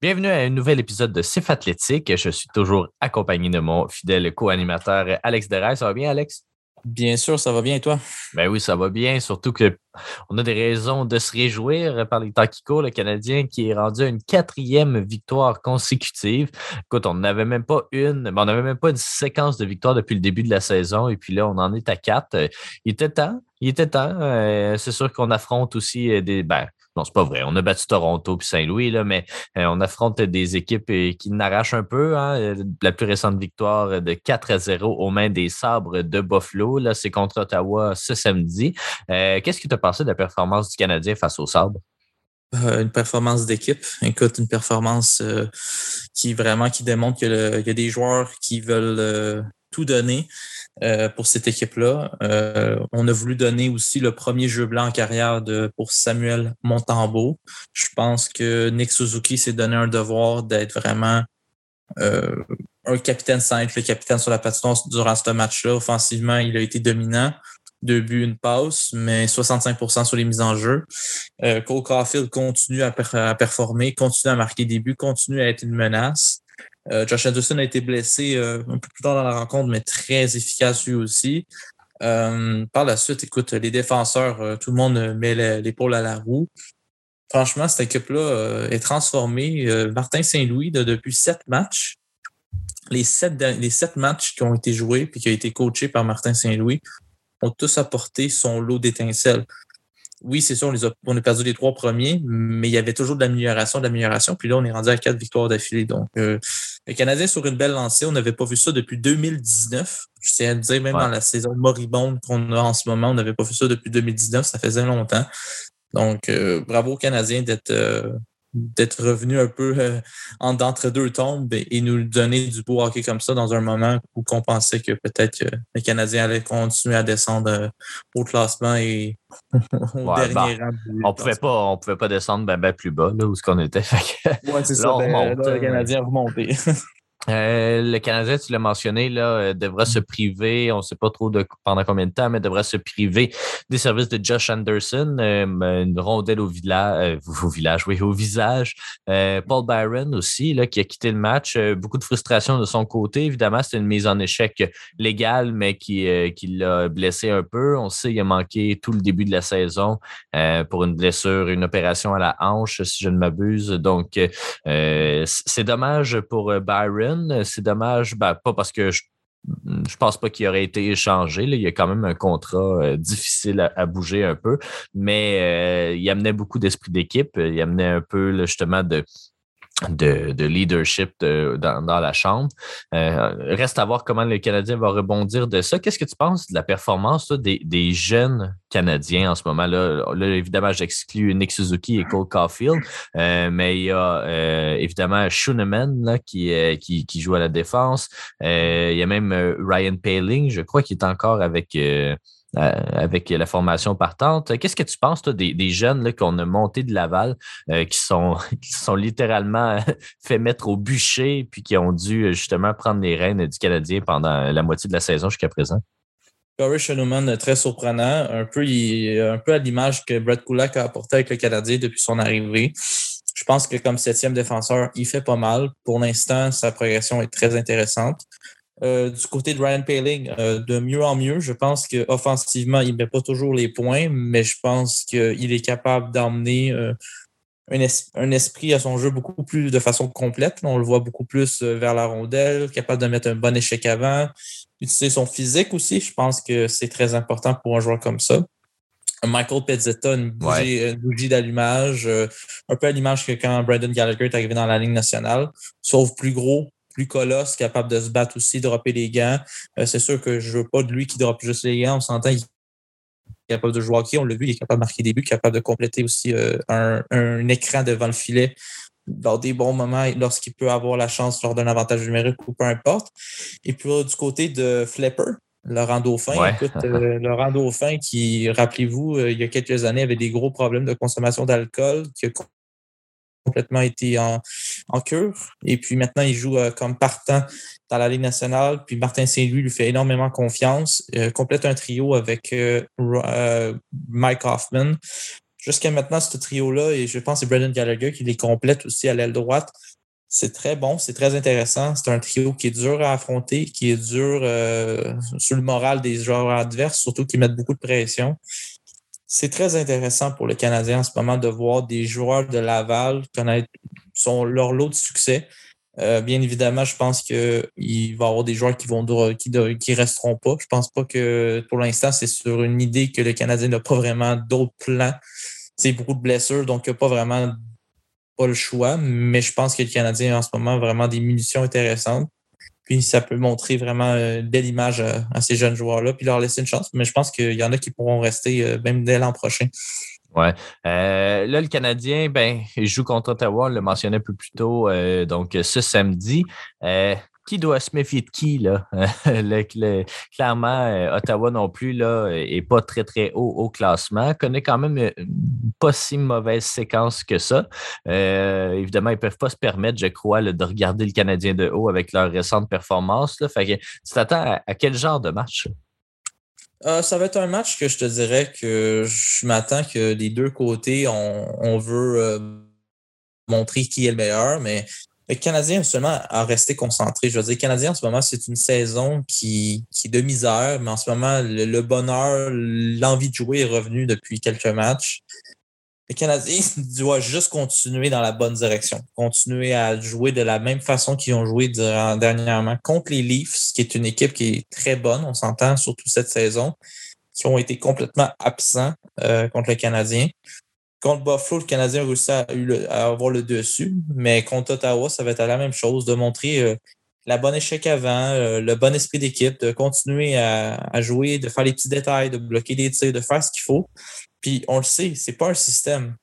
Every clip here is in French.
Bienvenue à un nouvel épisode de Sif Athlétique. Je suis toujours accompagné de mon fidèle co-animateur Alex Deray. Ça va bien, Alex? Bien sûr, ça va bien et toi? Ben oui, ça va bien, surtout qu'on a des raisons de se réjouir par les temps qui courent. Le Canadien qui est rendu à une quatrième victoire consécutive. Écoute, on n'avait même pas une, ben, on n'avait même pas une séquence de victoires depuis le début de la saison, et puis là, on en est à quatre. Il était temps, il était temps. Euh, c'est sûr qu'on affronte aussi euh, des. Ben, non, c'est pas vrai. On a battu Toronto puis Saint-Louis, là, mais euh, on affronte des équipes qui n'arrachent un peu. Hein. La plus récente victoire de 4 à 0 aux mains des sabres de Buffalo. Là, c'est contre Ottawa ce samedi. Qu'est-ce que tu as pensé de la performance du Canadien face aux sabres? une performance d'équipe. Écoute, une performance qui vraiment qui démontre qu'il y a des joueurs qui veulent tout donner. Euh, pour cette équipe-là. Euh, on a voulu donner aussi le premier jeu blanc en carrière de, pour Samuel Montambeau. Je pense que Nick Suzuki s'est donné un devoir d'être vraiment euh, un capitaine simple, le capitaine sur la patinoire durant ce match-là. Offensivement, il a été dominant. Deux buts, une passe, mais 65% sur les mises en jeu. Cole Caulfield continue à, à, performer, continue à marquer des buts, continue à être une menace. Euh, Josh Anderson a été blessé euh, un peu plus tard dans la rencontre, mais très efficace lui aussi. Euh, par la suite, écoute, les défenseurs, tout le monde met l'épaule à la roue. Franchement, cette équipe-là est transformée. Martin Saint-Louis, depuis sept matchs, les sept, matchs qui ont été joués et qui ont été coachés par Martin Saint-Louis ont tous apporté son lot d'étincelles oui, c'est sûr, on, a, perdu les trois premiers, mais il y avait toujours de l'amélioration, de l'amélioration. Puis là, on est rendu à quatre victoires d'affilée. Donc, le Canadien sur une belle lancée. On n'avais pas vu ça depuis 2019. Je tiens à dire, même dans la saison moribonde qu'on a en ce moment, on n'avait pas vu ça depuis 2019. Ça faisait longtemps. Donc, euh, bravo aux Canadiens d'être euh, d'être revenu un peu euh, d'entre deux tombes et, nous donner du beau hockey comme ça dans un moment où on pensait que peut-être que les Canadiens allaient continuer à descendre euh, au classement et au dernier bah, On pouvait pas, on pouvait pas descendre ben, ben plus bas là, où ce qu'on était. Oui, c'est ça. Ben, le Canadien remonté. Euh, le Canadien, tu l'as mentionné, là, euh, devra se priver, on ne sait pas trop de, pendant combien de temps, mais devra se priver des services de Josh Anderson, euh, une rondelle au, village, au village, oui, au visage. Paul Byron aussi, là, qui a quitté le match. beaucoup de frustration de son côté. Évidemment, c'était une mise en échec légale, mais qui, qui l'a blessé un peu. On sait qu'il a manqué tout le début de la saison pour une blessure, une opération à la hanche, si je ne m'abuse. Donc, c'est dommage pour Byron. C'est dommage, ben, pas parce que je je pense pas qu'il aurait été échangé. Il y a quand même un contrat euh, difficile à, bouger un peu, mais euh, il amenait beaucoup d'esprit d'équipe. Il amenait un peu justement de, de, leadership dans, la Chambre. Euh, reste à voir comment le Canadien va rebondir de ça. Qu'est-ce que tu penses de la performance des, jeunes Canadiens en ce moment? Là, là évidemment, j'exclus Nick Suzuki et Cole Caulfield, euh, mais il y a euh, évidemment Schooneman là, qui, qui, qui, joue à la défense. il y a même Ryan Paling, je crois, qui est encore avec euh, avec la formation partante. Qu'est-ce que tu penses des, jeunes qu'on a montés de Laval euh, qui, sont, qui sont littéralement fait mettre au bûcher puis qui ont dû justement prendre les rênes du Canadien pendant la moitié de la saison jusqu'à présent? Corey Shannon, très surprenant, un peu, un peu à l'image que Brett Kulak a apporté avec le Canadien depuis son arrivée. Je pense que comme septième défenseur, il fait pas mal. Pour l'instant, sa progression est très intéressante. Euh, du côté de Ryan Paling, euh, de mieux en mieux. Je pense qu'offensivement, il ne met pas toujours les points, mais je pense qu'il est capable d'emmener euh, un, esprit à son jeu beaucoup plus de façon complète. On le voit beaucoup plus vers la rondelle, capable de mettre un bon échec avant, utiliser son physique aussi. Je pense que c'est très important pour un joueur comme ça. Michael Pezzetta, une bougie, d'allumage, un peu à l'image que quand Brandon Gallagher est arrivé dans la ligne nationale, sauf plus gros, plus colosse, capable de se battre aussi, dropper les gants. Euh, c'est sûr que je veux pas de lui qui droppe juste les gants. On s'entend, capable de jouer au hockey, on l'a vu, il est capable de marquer des buts, capable de compléter aussi un, un, écran devant le filet dans des bons moments lorsqu'il peut avoir la chance lors d'un avantage numérique ou peu importe. Et puis du côté de Flipper, Laurent Dauphin. Écoute, euh, Laurent Dauphin, qui, rappelez-vous, euh, il y a quelques années, avait des gros problèmes de consommation d'alcool, qui a complètement été en, cure. Et puis maintenant, il joue euh, comme partant dans la Ligue nationale. Puis Martin Saint-Louis lui fait énormément confiance. complète un trio avec Mike Hoffman. Jusqu'à maintenant, ce trio-là, et je pense que c'est Brendan Gallagher qui les complète aussi à l'aile droite. C'est très bon, c'est très intéressant. C'est un trio qui est dur à affronter, qui est dur euh, sur le moral des joueurs adverses, surtout qui mettent beaucoup de pression. C'est très intéressant pour le Canadien en ce moment de voir des joueurs de Laval connaître son, leur lot de succès. Euh, bien évidemment, je pense qu'il va y avoir des joueurs qui vont qui, qui resteront pas. Je pense pas que pour l'instant, c'est sur une idée que le Canadien n'a pas vraiment d'autres plans. C'est beaucoup de blessures, donc il n'y a pas vraiment pas le choix, mais je pense que le Canadien en ce moment vraiment des munitions intéressantes. Puis ça peut montrer vraiment une belle image à, ces jeunes joueurs-là, puis leur laisser une chance. Mais je pense qu'il y en a qui pourront rester euh, même dès l'an prochain. Ouais. Euh, là, le Canadien, ben, il joue contre Ottawa, on le mentionnait un peu plus tôt, euh, donc ce samedi qui doit se méfier de qui, là? clairement, euh, Ottawa non plus, là, pas très, très haut au classement. Connaît quand même une pas si mauvaise séquence que ça. Euh, évidemment, ils ne peuvent pas se permettre, je crois, de regarder le Canadien de haut avec leur récente performance. Là. Tu t'attends à, quel genre de match? Euh, ça va être un match que je te dirais que je m'attends que des deux côtés, on, veut montrer qui est le meilleur, mais le Canadien, seulement, à rester concentré. Je veux dire, le Canadien, en ce moment, c'est une saison qui, qui est de misère, mais en ce moment, le, bonheur, l'envie de jouer est revenu depuis quelques matchs. Le Canadien doit juste continuer dans la bonne direction, continuer à jouer de la même façon qu'ils ont joué dernièrement contre les Leafs, qui est une équipe qui est très bonne, on s'entend, surtout cette saison, qui ont été complètement absents euh, contre le Canadien. Contre Buffalo, le Canadien a réussi à, avoir le dessus, mais contre Ottawa, ça va être la même chose, de montrer euh, la bonne échec avant, euh, le bon esprit d'équipe, de continuer à, jouer, de faire les petits détails, de bloquer des tirs, de faire ce qu'il faut. Puis on le sait, c'est pas un système.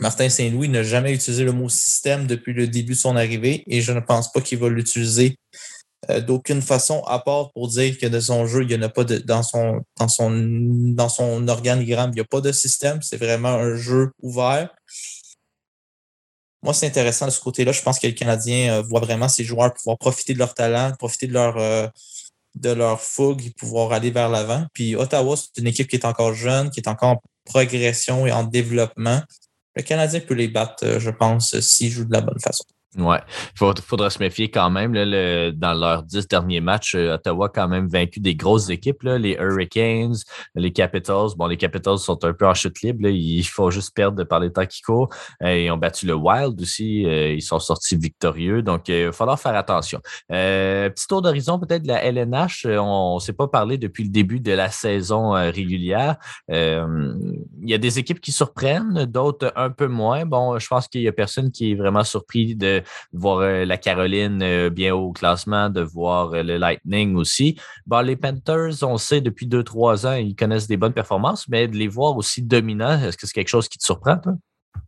Martin Saint-Louis n'a jamais utilisé le mot système depuis le début de son arrivée et je ne pense pas qu'il va l'utiliser euh, d'aucune façon, à part pour dire que de son jeu, il n'y en a pas de, dans son, dans son, dans son organigramme, il n'y a pas de système. C'est vraiment un jeu ouvert. Moi, c'est intéressant de ce côté-là. Je pense que le Canadien euh, voit vraiment ses joueurs pouvoir profiter de leur talent, profiter de leur, euh, de leur fougue pouvoir aller vers l'avant. Puis Ottawa, c'est une équipe qui est encore jeune, qui est encore en progression et en développement. Le Canadien peut les battre, je pense, s'ils jouent de la bonne façon. Ouais, il faudra se méfier quand même. Là, dans leurs dix derniers matchs, euh, Ottawa a quand même vaincu des grosses équipes, là, les Hurricanes, les Capitals. Bon, les Capitals sont un peu en chute libre. Là, il faut juste perdre par les temps qui courent. Euh, ils ont battu le Wild aussi. Euh, ils sont sortis victorieux. Donc, il va falloir faire attention. petit tour d'horizon peut-être de la LNH. On ne s'est pas parlé depuis le début de la saison régulière. il y a des équipes qui surprennent, d'autres un peu moins. Bon, je pense qu'il n'y a personne qui est vraiment surpris de de voir euh, la Caroline euh, bien haut au classement, de voir euh, le Lightning aussi. Bon, les Panthers, on sait depuis deux, trois ans, ils connaissent des bonnes performances, mais de les voir aussi dominants, est-ce que c'est quelque chose qui te surprend, toi?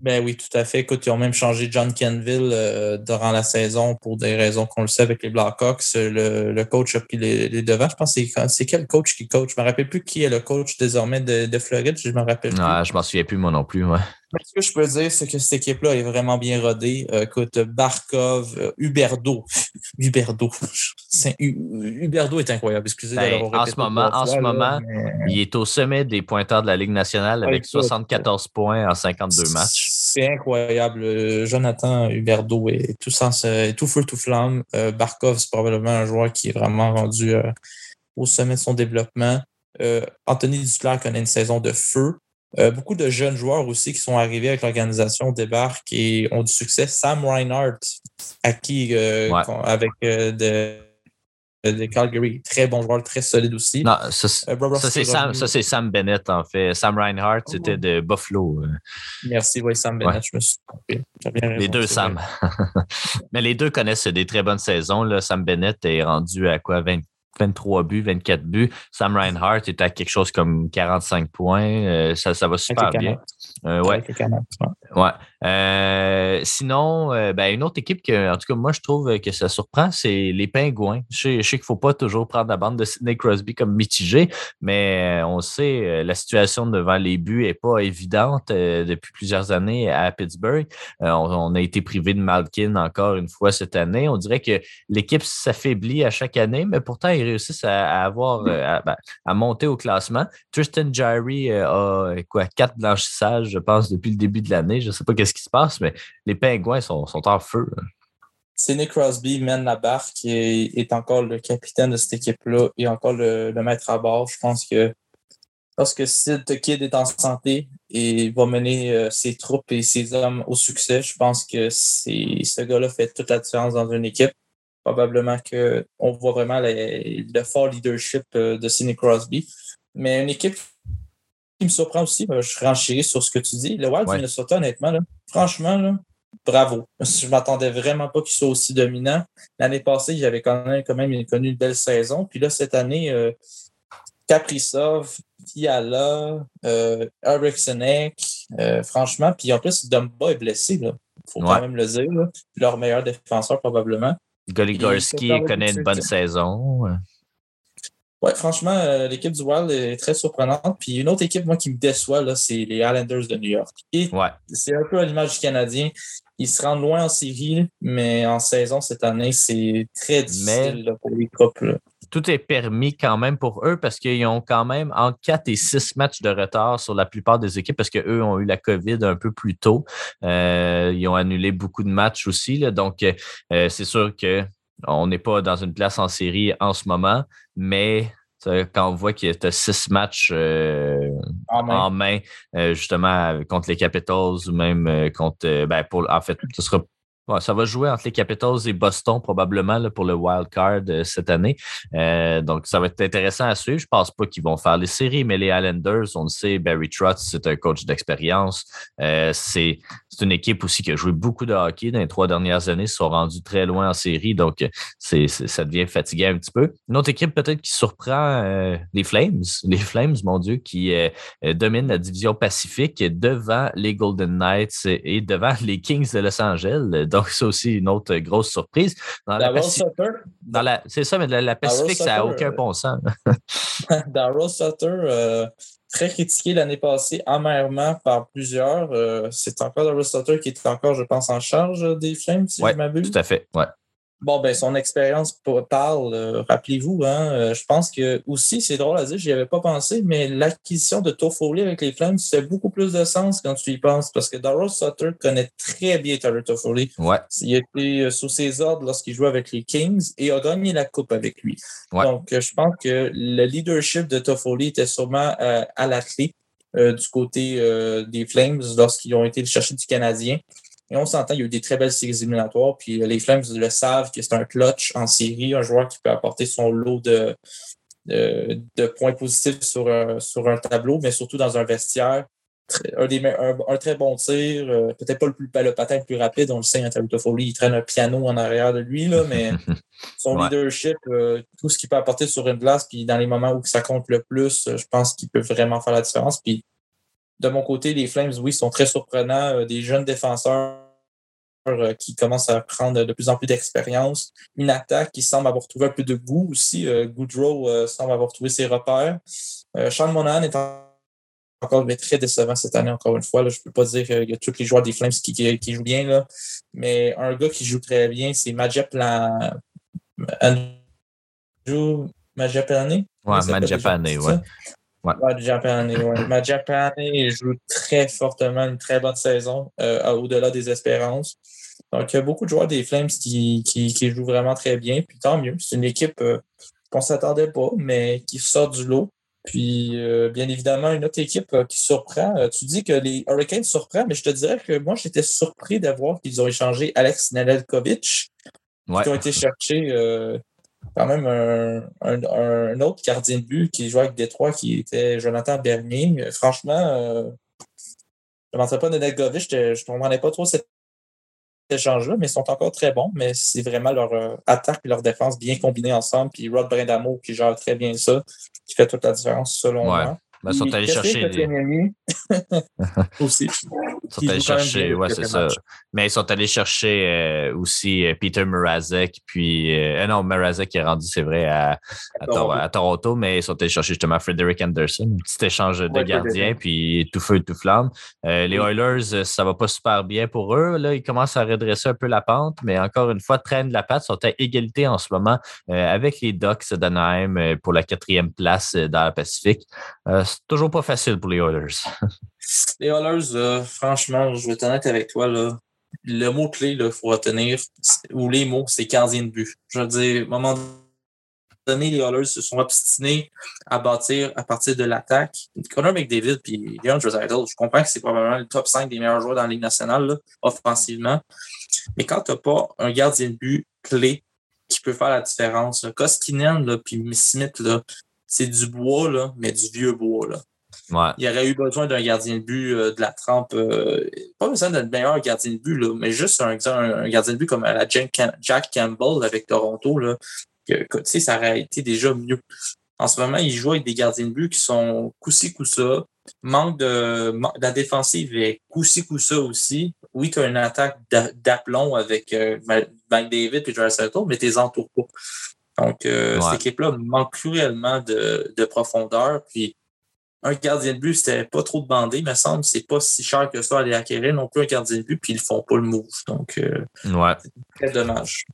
Ben oui, tout à fait. Écoute, ils ont même changé John Kenville euh, durant la saison pour des raisons qu'on le sait avec les Blackhawks. Le, le coach a pris les, devants. Je pense que c'est quel coach qui coach? Je ne me rappelle plus qui est le coach désormais de, de Floride. Je me rappelle plus. je m'en souviens plus moi non plus. Ouais. Ce que je peux dire, c'est que cette équipe-là est vraiment bien rodée. Euh, écoute, Barkov, euh, Huberdo. Huberdo. Huberdo est incroyable. Excusez ben, En ce moment, en ce moment il est au sommet des pointeurs de la Ligue nationale avec 74 points en 52 matchs. C'est incroyable. Euh, Jonathan Huberdo est tout, sens, tout feu, tout flamme. Barkov, c'est probablement un joueur qui est vraiment rendu au sommet de son développement. Anthony Duclair connaît une saison de feu. Euh, beaucoup de jeunes joueurs aussi qui sont arrivés avec l'organisation débarquent et ont du succès. Sam Reinhardt, acquis euh, avec euh, de, Calgary, très bon joueur, très solide aussi. Non, ça, c'est Sam, Bennett, en fait. Sam Reinhardt, oh, c'était de Buffalo. Merci, oui, Sam Bennett, je me suis trompé. Les deux Sam. Mais les deux connaissent des très bonnes saisons. Là. Sam Bennett est rendu à quoi, 20, 23 buts, 24 buts. Sam Reinhardt est à quelque chose comme 45 points. ça, ça va super bien. ouais. ouais. Euh, sinon, euh, ben, une autre équipe que, en tout cas, moi, je trouve que ça surprend, c'est les Pingouins. Je sais, qu'il ne faut pas toujours prendre la bande de Sidney Crosby comme mitigé, mais euh, on sait, la situation devant les buts n'est pas évidente depuis plusieurs années à Pittsburgh. On, a été privé de Malkin encore une fois cette année. On dirait que l'équipe s'affaiblit à chaque année, mais pourtant, réussissent à, avoir, ben, à, monter au classement. Tristan Jarry a quoi, quatre blanchissages, je pense, depuis le début de l'année. Je ne sais pas qu'est-ce qui se passe, mais les pingouins sont, en feu. Sidney Crosby mène la barque et est encore le capitaine de cette équipe-là et encore le, maître à bord. Je pense que lorsque Sid Kid est en santé et va mener euh, ses troupes et ses hommes au succès, je pense que ce gars-là fait toute la différence dans une équipe. Probablement qu'on voit vraiment le fort leadership euh, de Sidney Crosby. Mais une équipe qui me surprend aussi, euh, je renchéris sur ce que tu dis. Le Wild ouais. Minnesota, honnêtement, franchement, bravo. Je ne m'attendais vraiment pas qu'il soit aussi dominant. L'année passée, j'avais quand même, quand même connu une belle saison. Puis là, cette année, euh, Kaprizov, Fiala, euh, euh, franchement, puis en plus, Dumba est blessé. Il faut quand même le dire. Leur meilleur défenseur, probablement. Goligorski connaît une bonne saison. Ouais, franchement, euh, l'équipe du Wild est très surprenante. Puis une autre équipe, moi, qui me déçoit, là, c'est les Islanders de New York. Et c'est un peu à l'image du Canadien. Ils se rendent loin en série, mais en saison cette année, c'est très difficile pour les couples. Tout est permis quand même pour eux parce qu'ils ont quand même entre 4 et 6 matchs de retard sur la plupart des équipes parce qu'eux ont eu la COVID un peu plus tôt. Euh, ils ont annulé beaucoup de matchs aussi. donc, euh, c'est sûr que on n'est pas dans une place en série en ce moment, mais quand on voit qu'il y a six matchs euh, en main, euh, justement contre les Capitals ou même euh, contre ben, pour en fait ce sera ça va jouer entre les Capitals et Boston probablement là, pour le wild card euh, cette année. Euh, donc, ça va être intéressant à suivre. Je pense pas qu'ils vont faire les séries, mais les Islanders, on le sait, Barry Trotz, c'est un coach d'expérience. Euh, c'est une équipe aussi qui a joué beaucoup de hockey dans les trois dernières années, Ils sont rendus très loin en série, donc c'est ça devient fatigué un petit peu. Une autre équipe peut-être qui surprend les Flames, les Flames, mon Dieu, qui dominent la division Pacifique devant les Golden Knights et devant les Kings de Los Angeles. Donc, c'est aussi une autre grosse surprise. Dans la, la C'est ça, mais la, la Pacifique, ça n'a aucun bon sens. Darryl Sutter, euh, très critiqué l'année passée amèrement par plusieurs. Euh, c'est encore Darryl Sutter qui est encore, je pense, en charge des Flames, si je m'abuse. Tout à fait, ouais. Bon, ben, son expérience parle, euh, rappelez-vous, hein, euh, je pense que aussi, c'est drôle à dire, je n'y avais pas pensé, mais l'acquisition de Toffoli avec les Flames, c'est beaucoup plus de sens quand tu y penses, parce que Darryl Sutter connaît très bien Tyler Toffoli. Ouais. Il était euh, sous ses ordres lorsqu'il jouait avec les Kings et a gagné la coupe avec lui. Donc, je pense que le leadership de Toffoli était sûrement à la clé du côté des Flames lorsqu'ils ont été chercher du Canadien. Et on s'entend, il y a eu des très belles séries éliminatoires. Puis euh, les Flames le savent que c'est un clutch en série, un joueur qui peut apporter son lot de, de, points positifs sur un, sur un tableau, mais surtout dans un vestiaire. Un, des, un, très bon tir, euh, peut-être pas le, plus, le patin le plus rapide, on le sait, un de folie, il traîne un piano en arrière de lui, là, mais son leadership, euh, tout ce qu'il peut apporter sur une glace, puis dans les moments où ça compte le plus, je pense qu'il peut vraiment faire la différence. Puis de mon côté, les Flames, oui, sont très surprenants. Des jeunes défenseurs qui commencent à prendre de plus en plus d'expérience. Une attaque qui semble avoir trouvé un peu de goût aussi. Euh, Goodrow semble avoir trouvé ses repères. Sean Monahan est encore très décevant cette année, encore une fois. Je ne peux pas dire qu'il y a tous les joueurs des Flames qui, qui, jouent bien, là. mais un gars qui joue très bien, c'est Majaplan. Andrew Majapane. Ouais, Majapane, ouais. Ouais. Ouais. joue très fortement une très bonne saison euh, au-delà des espérances. Donc, il y a beaucoup de joueurs des Flames qui, qui, jouent vraiment très bien. Puis tant mieux. C'est une équipe euh, qu'on ne s'attendait pas, mais qui sort du lot. Puis, euh, bien évidemment, une autre équipe qui surprend. tu dis que les Hurricanes surprennent, mais je te dirais que moi, j'étais surpris d'avoir qu'ils ont échangé Alex Nedeljkovic, qui ont été cherchés quand même un, autre gardien de but qui jouait avec Détroit, qui était Jonathan Bernier. Franchement, euh, je ne pas de Negovic, je ne comprenais pas trop cette échange-là, mais ils sont encore très bons. Mais c'est vraiment leur euh, attaque et leur défense bien combinées ensemble. Puis Rod Brindamo qui gère très bien ça, qui fait toute la différence selon moi. Ben, ils sont allés chercher. aussi. Ils sont allés chercher, ouais, c'est ça. Mais ils sont allés chercher euh, aussi euh, Peter Mrazek, puis euh, non, Mrazek est rendu, c'est vrai, à, à, Toronto, mais ils sont allés chercher justement Frederick Anderson, un petit échange de gardiens, puis tout feu, tout flamme. les Oilers, ça va pas super bien pour eux. Là, ils commencent à redresser un peu la pente, mais encore une fois, traînent la patte, sont à égalité en ce moment avec les Ducks d'Anaheim pour la quatrième place dans le Pacifique toujours pas facile pour les Oilers. les Oilers, franchement, je vais être avec toi, là, le mot-clé qu'il faut retenir, ou les mots, c'est gardien de but. Je veux dire, à un moment donné, les Oilers se sont obstinés à bâtir à partir de l'attaque. Connor McDavid et Leon Draisaitl, je comprends que c'est probablement le top 5 des meilleurs joueurs dans la Ligue nationale, offensivement. Mais quand tu n'as pas un gardien de but clé qui peut faire la différence, Koskinen puis Smith, là, c'est du bois, là, mais du vieux bois. Là. Il aurait eu besoin d'un gardien de but euh, de la trempe. Euh, pas besoin d'un meilleur gardien de but, là, mais juste un, gardien de but comme la Jack Campbell avec Toronto. Là, que, ça aurait été déjà mieux. En ce moment, il joue avec des gardiens de but qui sont coussi coussa. Manque de, la défensive est coussi coussa aussi. Oui, tu as une attaque d'aplomb avec euh, McDavid et Jared mais tu les entoures pas. Donc, euh, cette équipe-là manque cruellement de, de, profondeur. Puis, un gardien de but, c'était pas trop demandé, me semble. C'est pas si cher que ça à aller acquérir non plus un gardien de but, puis ils font pas le move. Donc, euh, c'est très dommage.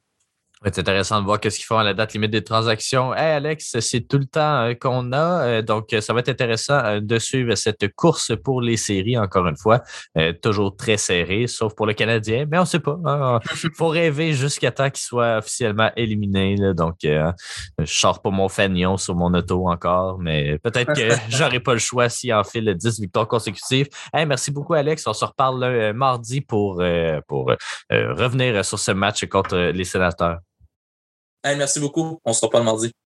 C'est intéressant de voir qu'est-ce qu'ils font à la date limite des transactions. Hey Alex, c'est tout le temps euh, qu'on a, euh, donc ça va être intéressant euh, de suivre cette course pour les séries, encore une fois. toujours très serré, sauf pour le Canadien, mais on ne sait pas. Il hein. faut rêver jusqu'à temps qu'il soit officiellement éliminé. Donc, je sors pas mon fanion sur mon auto encore, mais peut-être que j'aurai pas le choix s'il en fait le 10 victoires consécutives. Hey, merci beaucoup, Alex. On se reparle mardi pour, pour revenir sur ce match contre les sénateurs merci beaucoup. On se reparle mardi.